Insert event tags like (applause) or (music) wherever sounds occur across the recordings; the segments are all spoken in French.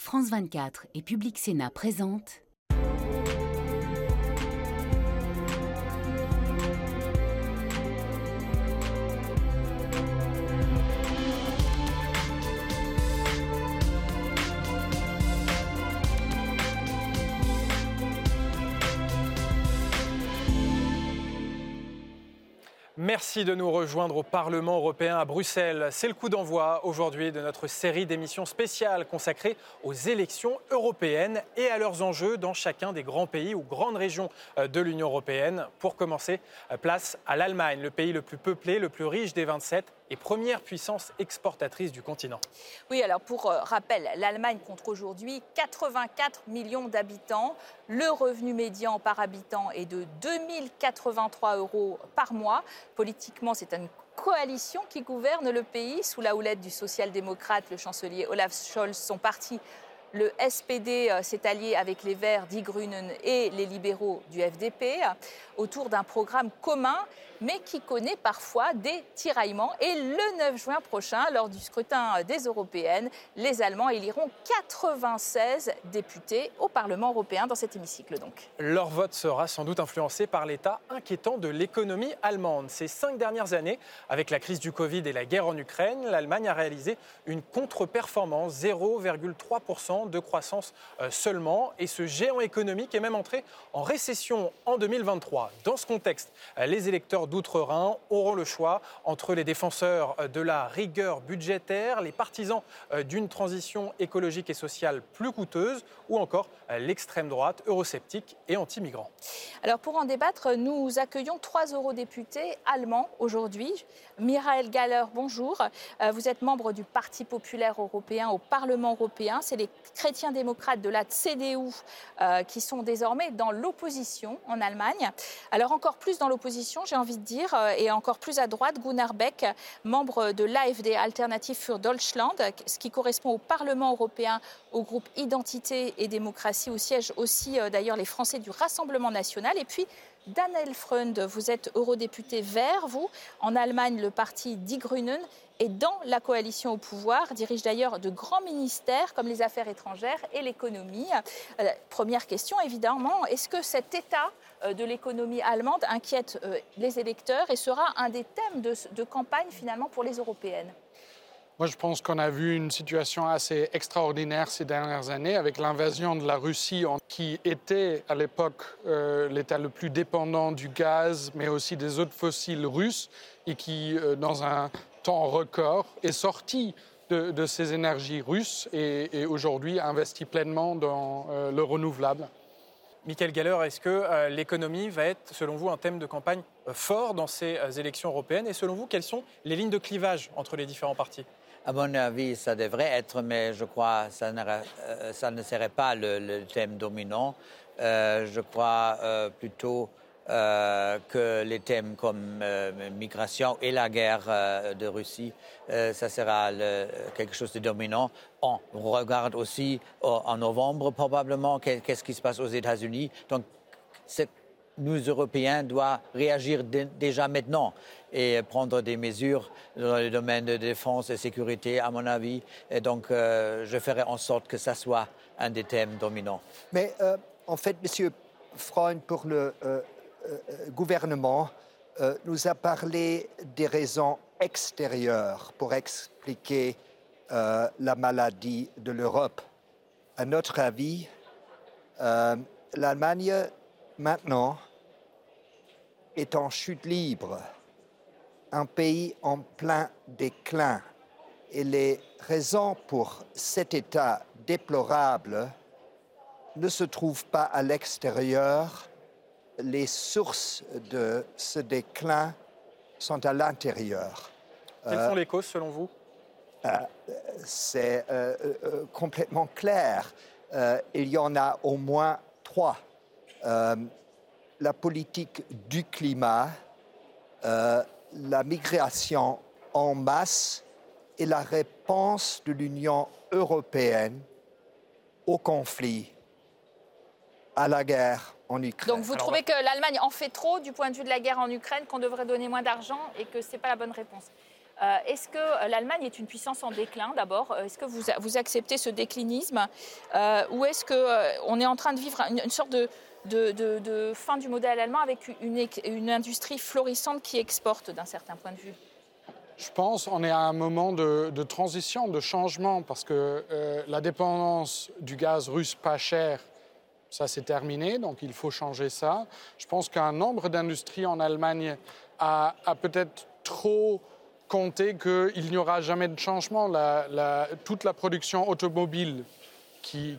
France 24 et Public Sénat présentent Merci de nous rejoindre au Parlement européen à Bruxelles. C'est le coup d'envoi aujourd'hui de notre série d'émissions spéciales consacrées aux élections européennes et à leurs enjeux dans chacun des grands pays ou grandes régions euh, de l'Union européenne. Pour commencer, euh, place à l'Allemagne, le pays le plus peuplé, le plus riche des 27 et première puissance exportatrice du continent. Oui, alors pour euh, rappel, l'Allemagne compte aujourd'hui 84 millions d'habitants. Le revenu médian par habitant est de 2083 euros par mois. Politiquement, c'est une coalition qui gouverne le pays sous la houlette du social-démocrate, le chancelier Olaf Scholz. Son parti le SPD euh, s'est allié avec les Verts, Die Grünen et les libéraux du FDP autour d'un programme commun mais qui connaît parfois des tiraillements. Et le 9 juin prochain, lors du scrutin des européennes, les Allemands éliront 96 députés au Parlement européen dans cet hémicycle. Donc. Leur vote sera sans doute influencé par l'état inquiétant de l'économie allemande. Ces cinq dernières années, avec la crise du Covid et la guerre en Ukraine, l'Allemagne a réalisé une contre-performance, 0,3% de croissance euh, seulement. Et ce géant économique est même entré en récession en 2023. Dans ce contexte, les électeurs d'Outre-Rhin auront le choix entre les défenseurs de la rigueur budgétaire, les partisans euh, d'une transition écologique et sociale plus coûteuse, ou encore euh, l'extrême droite eurosceptique et anti-migrants. Alors pour en débattre, nous accueillons trois eurodéputés allemands aujourd'hui. Michael Galler, bonjour. Euh, vous êtes membre du Parti populaire européen au Parlement européen. C'est les chrétiens démocrates de la CDU qui sont désormais dans l'opposition en Allemagne. Alors encore plus dans l'opposition, j'ai envie dire, euh, et encore plus à droite, Gunnar Beck, membre de l'AFD Alternative für Deutschland, ce qui correspond au Parlement européen, au groupe Identité et démocratie, où siègent aussi euh, d'ailleurs les Français du Rassemblement national. Et puis Daniel Freund, vous êtes eurodéputé vert, vous. En Allemagne, le parti Die Grünen est dans la coalition au pouvoir, dirige d'ailleurs de grands ministères comme les affaires étrangères et l'économie. Euh, première question, évidemment, est-ce que cet état euh, de l'économie allemande inquiète euh, les électeurs et sera un des thèmes de, campagne finalement pour les européennes? Moi, je pense qu'on a vu une situation assez extraordinaire ces dernières années avec l'invasion de la Russie, qui était à l'époque euh, l'État le plus dépendant du gaz, mais aussi des autres fossiles russes, et qui, dans un temps record, est sorti de, ces énergies russes et, aujourd'hui investit pleinement dans le renouvelable. Michael Galler, est-ce que euh, l'économie va être, selon vous, un thème de campagne euh, fort dans ces euh, élections européennes? Et selon vous, quelles sont les lignes de clivage entre les différents partis? À mon avis, ça devrait être, mais je crois que ça, ça, ne serait pas le, thème dominant. je crois plutôt euh, que les thèmes comme euh, migration et la guerre euh, de Russie, ça sera quelque chose de dominant. On regarde aussi en novembre probablement qu'est-ce qui se passe aux États-Unis. Donc, nous, Européens, doivent réagir déjà maintenant et prendre des mesures dans le domaine de défense et sécurité, à mon avis. Et donc, je ferai en sorte que ça soit un des thèmes dominants. Mais en fait, Monsieur Freund, pour le euh, euh, gouvernement euh, nous a parlé des raisons extérieures pour expliquer la maladie de l'Europe. À notre avis, l'Allemagne, maintenant, est en chute libre, un pays en plein déclin. Et les raisons pour cet état déplorable ne se trouvent pas à l'extérieur, les sources de ce déclin sont à l'intérieur. Quelles sont les causes selon vous? euh, C'est euh, euh, complètement clair. il y en a au moins trois. La politique du climat, la migration en masse et la réponse de l'Union européenne au conflit, à la guerre donc vous trouvez que l'Allemagne en fait trop du point de vue de la guerre en Ukraine, qu'on devrait donner moins d'argent et que ce n'est pas la bonne réponse? Est-ce que l'Allemagne est une puissance en déclin d'abord? Est-ce que vous, vous, acceptez ce déclinisme? Ou est-ce qu'on est en train de vivre une, sorte de, de, fin du modèle allemand avec une, industrie florissante qui exporte d'un certain point de vue je pense qu'on est à un moment de, transition, de changement, parce que euh, la dépendance du gaz russe pas cher, ça c'est terminé, donc il faut changer ça. Je pense qu'un nombre d'industries en Allemagne a, peut-être trop compté qu'il n'y aura jamais de changement. toute la production automobile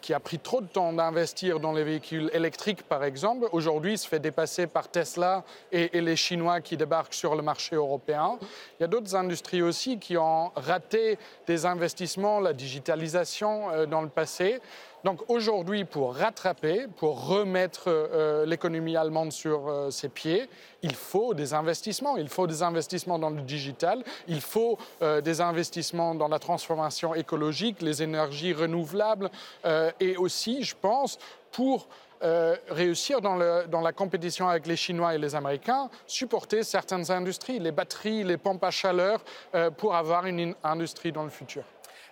qui, a pris trop de temps d'investir dans les véhicules électriques, par exemple, aujourd'hui se fait dépasser par Tesla et, les Chinois qui débarquent sur le marché européen. Il y a d'autres industries aussi qui ont raté des investissements, la digitalisation euh, dans le passé. Donc aujourd'hui, pour rattraper, pour remettre euh, l'économie allemande sur euh, ses pieds, il faut des investissements. Il faut des investissements dans le digital, il faut euh, des investissements dans la transformation écologique, les énergies renouvelables et aussi, je pense, pour réussir dans, dans, la compétition avec les Chinois et les Américains, supporter certaines industries, les batteries, les pompes à chaleur, pour avoir une industrie dans le futur.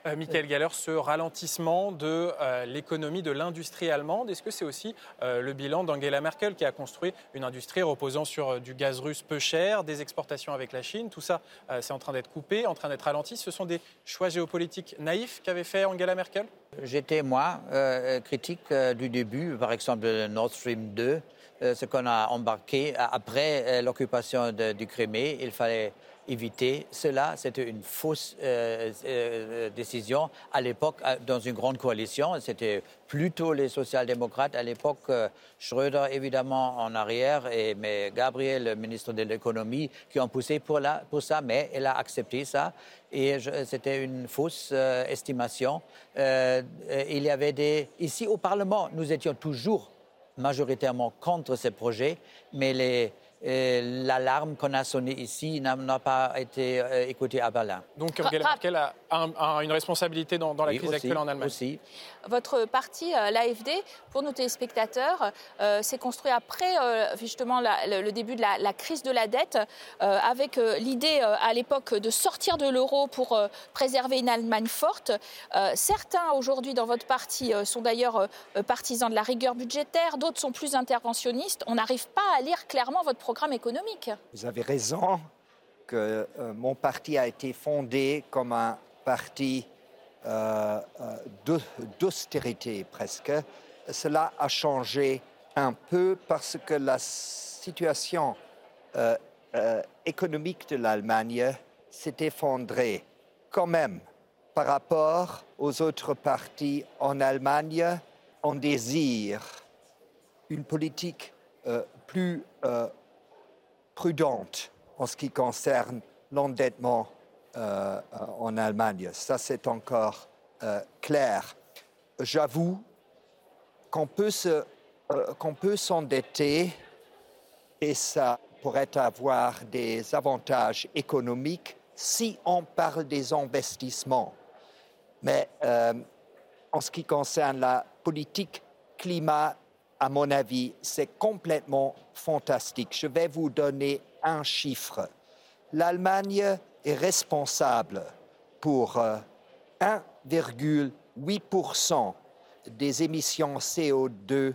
Euh, Michael Galler, ce ralentissement de euh, l'économie de l'industrie allemande, est-ce que c'est aussi euh, le bilan d'Angela Merkel qui a construit une industrie reposant sur du gaz russe peu cher, des exportations avec la Chine Tout ça, c'est en train d'être coupé, en train d'être ralenti. Ce sont des choix géopolitiques naïfs qu'avait fait Angela Merkel? J'étais, moi, critique du début, par exemple, Nord Stream 2, ce qu'on a embarqué après l'occupation du Crimée. Il fallait éviter cela. C'était une fausse euh, euh, décision à l'époque dans une grande coalition. C'était plutôt les social-démocrates à l'époque, euh, Schröder évidemment en arrière, et, mais Gabriel, le ministre de l'économie, qui ont poussé pour, la, pour ça, mais elle a accepté ça. Et c'était une fausse estimation. il y avait des... Ici au Parlement, nous étions toujours majoritairement contre ces projets, mais les l'alarme qu'on a sonnée ici n'a pas été euh, écoutée à Berlin. Donc Angela Merkel a, une responsabilité dans, la crise actuelle en Allemagne. Aussi. Votre parti, euh, l'AFD, pour nos téléspectateurs, euh, s'est construit après justement le, début de la, crise de la dette, avec l'idée à l'époque de sortir de l'euro pour préserver une Allemagne forte. certains aujourd'hui dans votre parti sont d'ailleurs partisans de la rigueur budgétaire, d'autres sont plus interventionnistes. On n'arrive pas à lire clairement votre économique. Vous avez raison que euh, mon parti a été fondé comme un parti euh, euh, d'austérité presque. Cela a changé un peu parce que la situation économique de l'Allemagne s'est effondrée quand même par rapport aux autres partis en Allemagne. On désire une politique plus prudente en ce qui concerne l'endettement euh, en Allemagne. Ça, c'est encore euh, clair. J'avoue euh, qu'on peut s'endetter et ça pourrait avoir des avantages économiques si on parle des investissements. Mais en ce qui concerne la politique climat à mon avis, c'est complètement fantastique. Je vais vous donner un chiffre. L'Allemagne est responsable pour 1,8% euh, des émissions CO2 euh,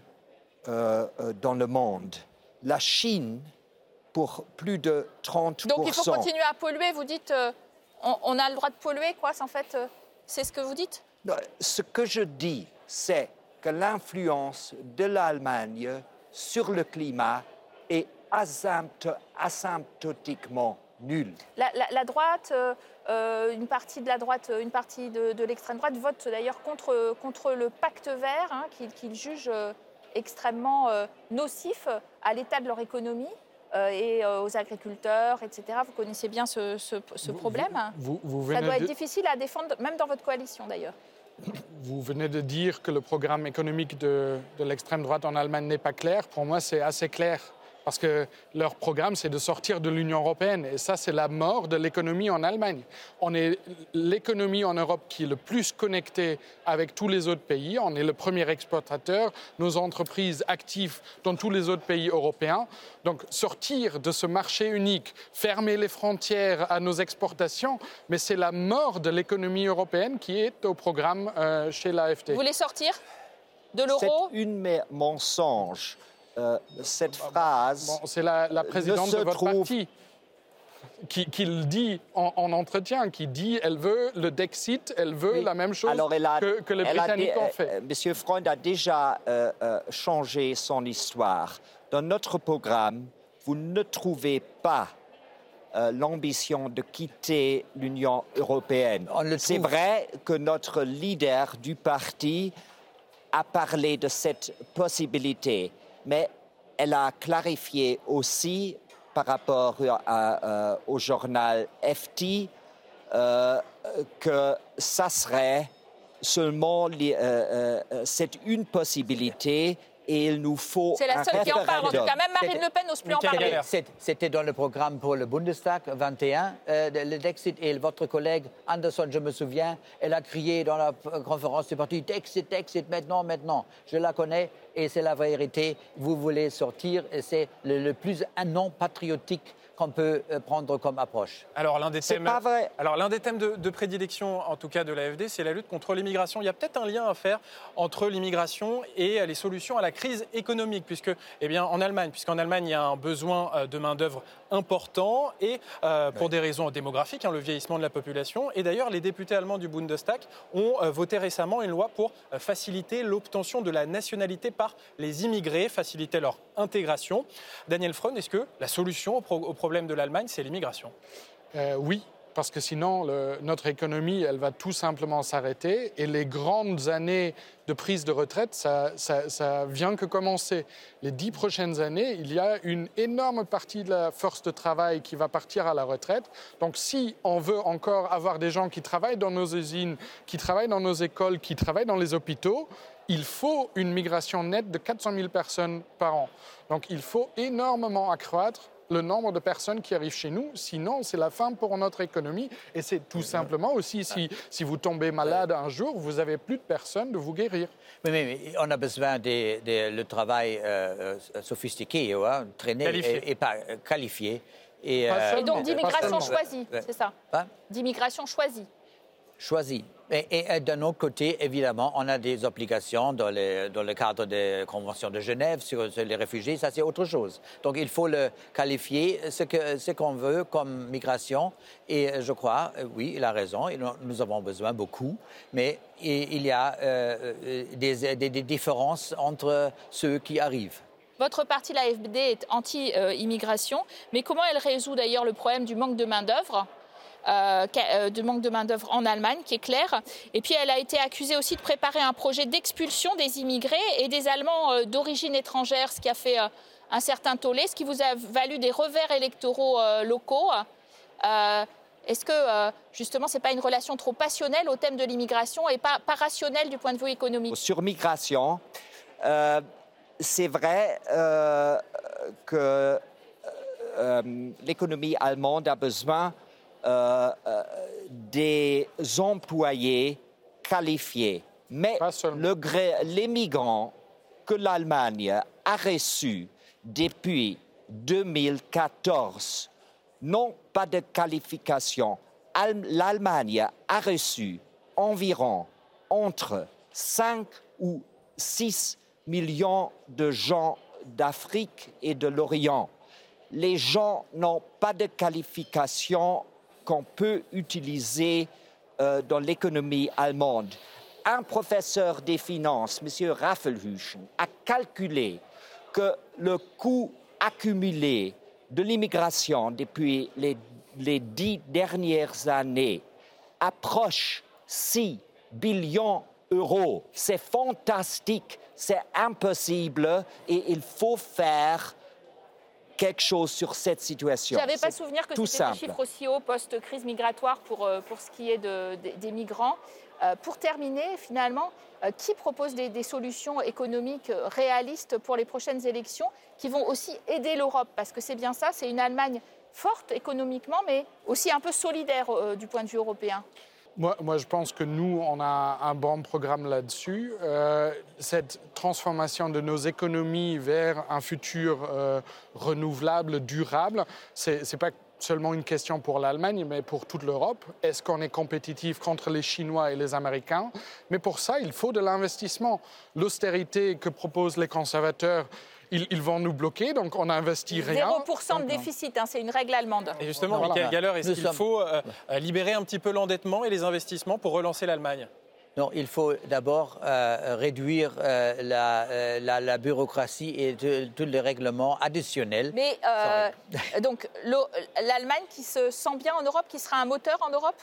euh, dans le monde. La Chine, pour plus de 30%. Donc il faut continuer à polluer, vous dites, on, a le droit de polluer, quoi, en fait, c'est ce que vous dites? Ce que je dis, c'est que l'influence de l'Allemagne sur le climat est asymptotiquement nulle. La, droite, euh, euh, une partie de la droite, une partie de, l'extrême droite vote d'ailleurs contre, contre le pacte vert, hein, qu'ils jugent euh, extrêmement nocif à l'état de leur économie. et aux agriculteurs, etc. Vous connaissez bien ce, problème. Ça doit être difficile à défendre, même dans votre coalition d'ailleurs. Vous venez de dire que le programme économique de, l'extrême droite en Allemagne n'est pas clair. Pour moi, c'est assez clair. Parce que leur programme, c'est de sortir de l'Union européenne. Et ça, c'est la mort de l'économie en Allemagne. On est l'économie en Europe qui est le plus connectée avec tous les autres pays. On est le premier exportateur, nos entreprises actives dans tous les autres pays européens. Donc, sortir de ce marché unique, fermer les frontières à nos exportations, mais c'est la mort de l'économie européenne qui est au programme euh, chez l'AFD. Vous voulez sortir de l'euro? C'est une mensonge. Euh, cette phrase. Bon, c'est la, la, présidente de votre trouve... parti qui, qui, le dit en, en, entretien, qui dit elle veut le Dexit, elle veut oui. la même chose Alors, a, que, que, les Britanniques ont fait. Euh, Monsieur Freund a déjà euh, euh, changé son histoire. Dans notre programme, vous ne trouvez pas euh, l'ambition de quitter l'Union européenne. C'est vrai que notre leader du parti a parlé de cette possibilité mais elle a clarifié aussi par rapport à, à, au journal FT euh, que ça serait seulement euh, euh, c'est une possibilité et il nous faut C'est la seule qui en parle. En tout cas, même Marine Le Pen n'ose plus en parler. C'était dans le programme pour le Bundestag 21, euh, le Dexit, et votre collègue Anderson, je me souviens, elle a crié dans la conférence du parti Dexit, Dexit, maintenant, maintenant. Je la connais et c'est la vérité. Vous voulez sortir et c'est le, le, plus un non patriotique qu'on peut prendre comme approche. Alors l'un des thèmes, alors l'un des thèmes de, de, prédilection, en tout cas de l'AFD, c'est la lutte contre l'immigration. Il y a peut-être un lien à faire entre l'immigration et les solutions à la crise économique, puisque, eh bien, en Allemagne, puisqu'en Allemagne il y a un besoin de main d'œuvre important et euh, pour ouais. des raisons démographiques, hein, le vieillissement de la population. Et d'ailleurs, les députés allemands du Bundestag ont euh, voté récemment une loi pour euh, faciliter l'obtention de la nationalité par les immigrés, faciliter leur intégration. Daniel Freund, est-ce que la solution au, pro au problème de l'Allemagne, c'est l'immigration Oui, parce que sinon, notre économie, elle va tout simplement s'arrêter et les grandes années de prise de retraite, ça, ça, vient que commencer. Les dix prochaines années, il y a une énorme partie de la force de travail qui va partir à la retraite. Donc, si on veut encore avoir des gens qui travaillent dans nos usines, qui travaillent dans nos écoles, qui travaillent dans les hôpitaux, il faut une migration nette de 400 000 personnes par an. Donc, il faut énormément accroître le nombre de personnes qui arrivent chez nous. Sinon, c'est la fin pour notre économie. Et c'est tout simplement aussi, si, si, vous tombez malade un jour, vous n'avez plus de personnes de vous guérir. Oui, mais, mais on a besoin de, le travail euh, sophistiqué, hein, traîné et, et, pas qualifié. Et, euh, et donc d'immigration choisie, c'est ça hein? D'immigration choisie. Choisie. Et, d'un autre côté, évidemment, on a des obligations dans, le cadre des conventions de Genève sur, les réfugiés, ça c'est autre chose. Donc il faut le qualifier, ce qu'on veut comme migration. Et je crois, oui, il a raison, nous avons besoin beaucoup, mais il y a euh, des, des, différences entre ceux qui arrivent. Votre parti, l'AFD, est anti-immigration, mais comment elle résout d'ailleurs le problème du manque de main-d'œuvre? euh, de manque de main-d'œuvre en Allemagne, qui est clair. Et puis, elle a été accusée aussi de préparer un projet d'expulsion des immigrés et des Allemands euh, d'origine étrangère, ce qui a fait euh, un certain tollé, ce qui vous a valu des revers électoraux euh, locaux. Est-ce que, justement, ce n'est pas une relation trop passionnelle au thème de l'immigration et pas, rationnelle du point de vue économique? Sur migration, c'est vrai que l'économie allemande a besoin euh, euh, des employés qualifiés. Mais le, les migrants que l'Allemagne a reçus depuis 2014 n'ont pas de qualification. L'Allemagne a reçu environ entre 5 ou 6 millions de gens d'Afrique et de l'Orient. Les gens n'ont pas de qualification qu'on peut utiliser euh, dans l'économie allemande. Un professeur des finances, M. Raffelhuschen, a calculé que le coût accumulé de l'immigration depuis les, les, dix dernières années approche 6 billions d'euros. C'est fantastique, c'est impossible et il faut faire quelque chose sur cette situation. Je n'avais pas souvenir que c'était des chiffres aussi hauts post-crise migratoire pour, euh, pour ce qui est de, de, des migrants. Euh, pour terminer, finalement, euh, qui propose des, des, solutions économiques réalistes pour les prochaines élections qui vont aussi aider l'Europe? Parce que c'est bien ça, c'est une Allemagne forte économiquement, mais aussi un peu solidaire euh, du point de vue européen. Moi, je pense que nous, on a un bon programme là-dessus. Euh, cette transformation de nos économies vers un futur euh, renouvelable, durable, ce n'est pas seulement une question pour l'Allemagne, mais pour toute l'Europe. Est-ce qu'on est compétitif contre les Chinois et les Américains? Mais pour ça, il faut de l'investissement. L'austérité que proposent les conservateurs ils, ils, vont nous bloquer, donc on n'investit rien. 0% de déficit, hein, c'est une règle allemande. Et justement, voilà. Michael Galler, est-ce qu'il sommes... faut euh, libérer un petit peu l'endettement et les investissements pour relancer l'Allemagne? Non, il faut d'abord euh, réduire euh, la, la, la, bureaucratie et tous les règlements additionnels. Mais euh, (laughs) donc l'Allemagne qui se sent bien en Europe, qui sera un moteur en Europe?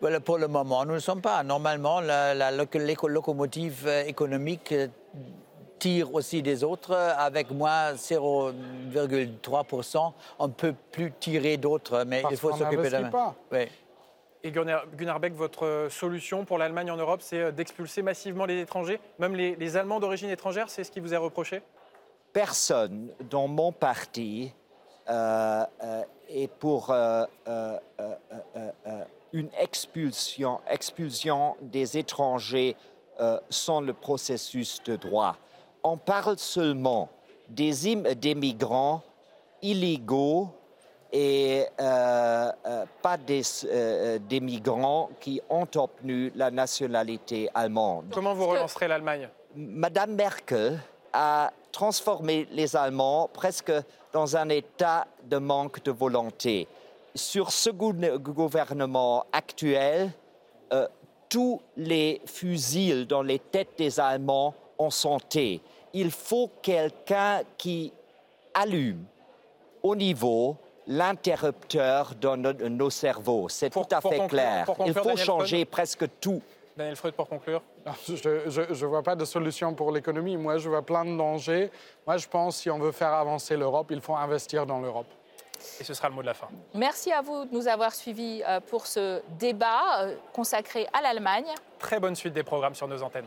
Voilà, Pour le moment, nous ne sommes pas. Normalement, la, la locomotive économique tire aussi des autres. Avec moins 0,3%, on ne peut plus tirer d'autres, mais Parce il faut s'occuper de pas. Oui. Et Gunnar Beck, votre solution pour l'Allemagne en Europe, c'est d'expulser massivement les étrangers, même les, les Allemands d'origine étrangère, c'est ce qui vous est reproché? Personne dans mon parti euh, euh, est pour euh, une expulsion, expulsion des étrangers sans le processus de droit on parle seulement des, des migrants illégaux et euh, euh, pas des, euh, des, migrants qui ont obtenu la nationalité allemande. Comment vous relancerez l'Allemagne? Madame Merkel a transformé les Allemands presque dans un état de manque de volonté. Sur ce gouvernement actuel, euh, tous les fusils dans les têtes des Allemands en santé. Il faut quelqu'un qui allume au niveau l'interrupteur dans nos, nos cerveaux. C'est tout à fait conclure, clair. conclure, Il faut Daniel changer Freud. presque tout. Daniel Freud, pour conclure Je ne vois pas de solution pour l'économie. Moi, je vois plein de dangers. Moi, je pense que si on veut faire avancer l'Europe, il faut investir dans l'Europe. Et ce sera le mot de la fin. Merci à vous de nous avoir suivis pour ce débat consacré à l'Allemagne. Très bonne suite des programmes sur nos antennes.